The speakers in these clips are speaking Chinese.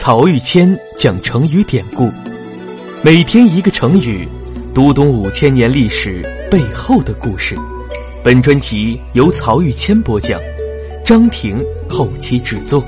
曹玉谦讲成语典故，每天一个成语，读懂五千年历史背后的故事。本专辑由曹玉谦播讲，张婷后期制作。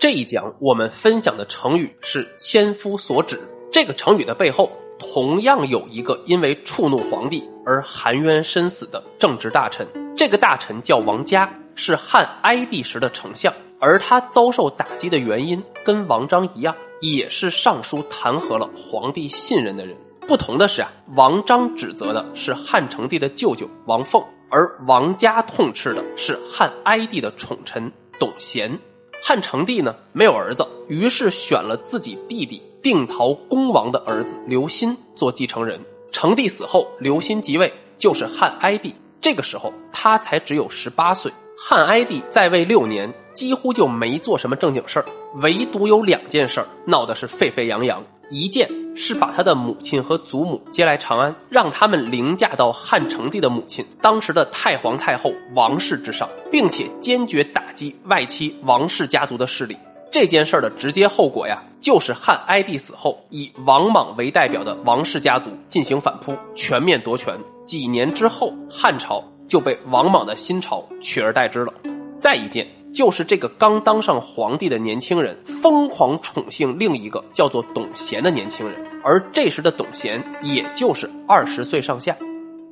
这一讲我们分享的成语是“千夫所指”。这个成语的背后，同样有一个因为触怒皇帝而含冤身死的政治大臣。这个大臣叫王嘉，是汉哀帝时的丞相。而他遭受打击的原因跟王章一样，也是上书弹劾了皇帝信任的人。不同的是啊，王章指责的是汉成帝的舅舅王凤，而王嘉痛斥的是汉哀帝的宠臣董贤。汉成帝呢没有儿子，于是选了自己弟弟。定陶恭王的儿子刘歆做继承人。成帝死后，刘歆即位，就是汉哀帝。这个时候，他才只有十八岁。汉哀帝在位六年，几乎就没做什么正经事儿，唯独有两件事儿闹得是沸沸扬扬。一件是把他的母亲和祖母接来长安，让他们凌驾到汉成帝的母亲当时的太皇太后王氏之上，并且坚决打击外戚王氏家族的势力。这件事儿的直接后果呀，就是汉哀帝死后，以王莽为代表的王氏家族进行反扑，全面夺权。几年之后，汉朝就被王莽的新朝取而代之了。再一件，就是这个刚当上皇帝的年轻人疯狂宠幸另一个叫做董贤的年轻人，而这时的董贤也就是二十岁上下。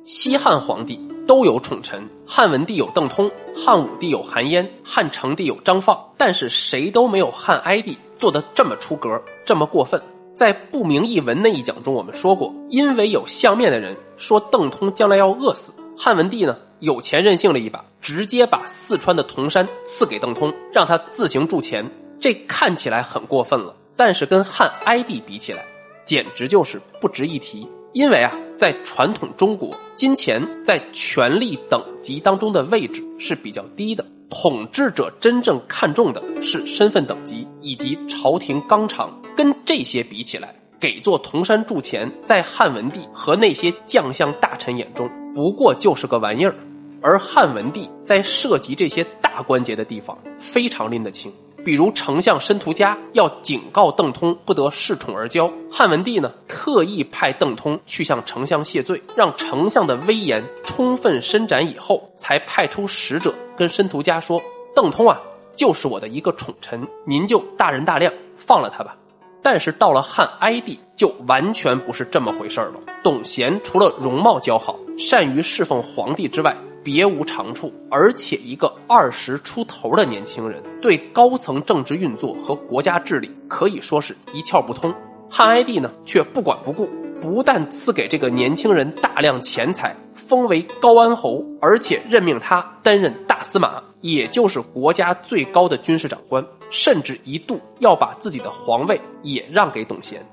西汉皇帝都有宠臣，汉文帝有邓通，汉武帝有韩嫣，汉成帝有张放，但是谁都没有汉哀帝做的这么出格，这么过分。在不明一文那一讲中，我们说过，因为有相面的人说邓通将来要饿死，汉文帝呢有钱任性了一把，直接把四川的铜山赐给邓通，让他自行铸钱。这看起来很过分了，但是跟汉哀帝比起来，简直就是不值一提。因为啊，在传统中国，金钱在权力等级当中的位置是比较低的。统治者真正看重的是身份等级以及朝廷纲常。跟这些比起来，给座铜山铸钱，在汉文帝和那些将相大臣眼中，不过就是个玩意儿。而汉文帝在涉及这些大关节的地方，非常拎得清。比如丞相申屠嘉要警告邓通不得恃宠而骄，汉文帝呢特意派邓通去向丞相谢罪，让丞相的威严充分伸展以后，才派出使者跟申屠嘉说：“邓通啊，就是我的一个宠臣，您就大人大量放了他吧。”但是到了汉哀帝，就完全不是这么回事了。董贤除了容貌姣好、善于侍奉皇帝之外，别无长处，而且一个二十出头的年轻人，对高层政治运作和国家治理可以说是一窍不通。汉哀帝呢，却不管不顾，不但赐给这个年轻人大量钱财，封为高安侯，而且任命他担任大司马，也就是国家最高的军事长官，甚至一度要把自己的皇位也让给董贤。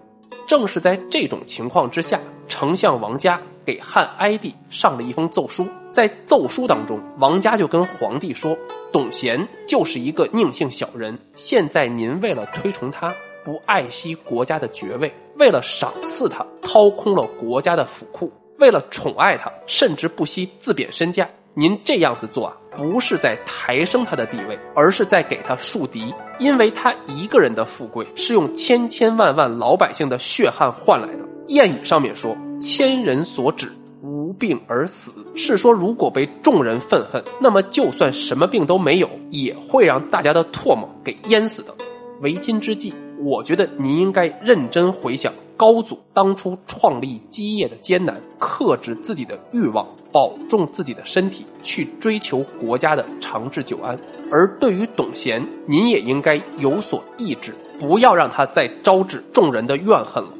正是在这种情况之下，丞相王嘉给汉哀帝上了一封奏书。在奏书当中，王嘉就跟皇帝说：“董贤就是一个佞幸小人，现在您为了推崇他，不爱惜国家的爵位，为了赏赐他，掏空了国家的府库，为了宠爱他，甚至不惜自贬身价。您这样子做啊，不是在抬升他的地位，而是在给他树敌，因为他一个人的富贵是用千千万万老百姓的血汗换来的。谚语上面说：千人所指。”无病而死，是说如果被众人愤恨，那么就算什么病都没有，也会让大家的唾沫给淹死的。为今之计，我觉得您应该认真回想高祖当初创立基业的艰难，克制自己的欲望，保重自己的身体，去追求国家的长治久安。而对于董贤，您也应该有所抑制，不要让他再招致众人的怨恨了。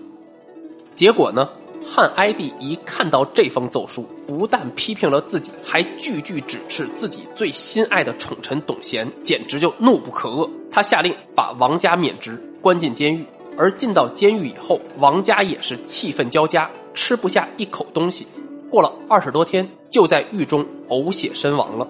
结果呢？汉哀帝一看到这封奏书，不但批评了自己，还句句指斥自己最心爱的宠臣董贤，简直就怒不可遏。他下令把王家免职，关进监狱。而进到监狱以后，王家也是气愤交加，吃不下一口东西。过了二十多天，就在狱中呕血身亡了。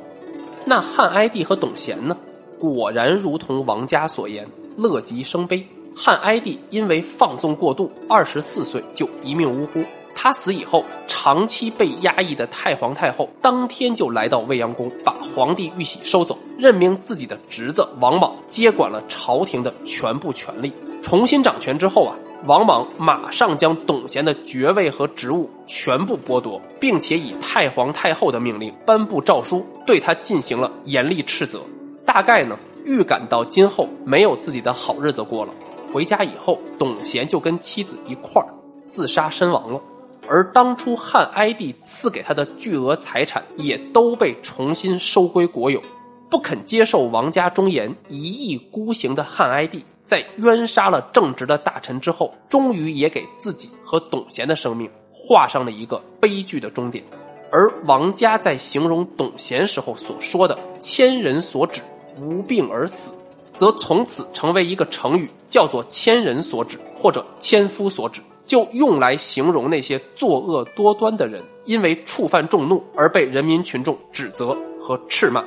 那汉哀帝和董贤呢？果然如同王家所言，乐极生悲。汉哀帝因为放纵过度，二十四岁就一命呜呼。他死以后，长期被压抑的太皇太后当天就来到未央宫，把皇帝玉玺收走，任命自己的侄子王莽接管了朝廷的全部权力。重新掌权之后啊，王莽马上将董贤的爵位和职务全部剥夺，并且以太皇太后的命令颁布诏书，对他进行了严厉斥责。大概呢，预感到今后没有自己的好日子过了，回家以后，董贤就跟妻子一块儿自杀身亡了。而当初汉哀帝赐给他的巨额财产，也都被重新收归国有。不肯接受王家忠言、一意孤行的汉哀帝，在冤杀了正直的大臣之后，终于也给自己和董贤的生命画上了一个悲剧的终点。而王家在形容董贤时候所说的“千人所指，无病而死”，则从此成为一个成语，叫做“千人所指”或者“千夫所指”。就用来形容那些作恶多端的人，因为触犯众怒而被人民群众指责和斥骂。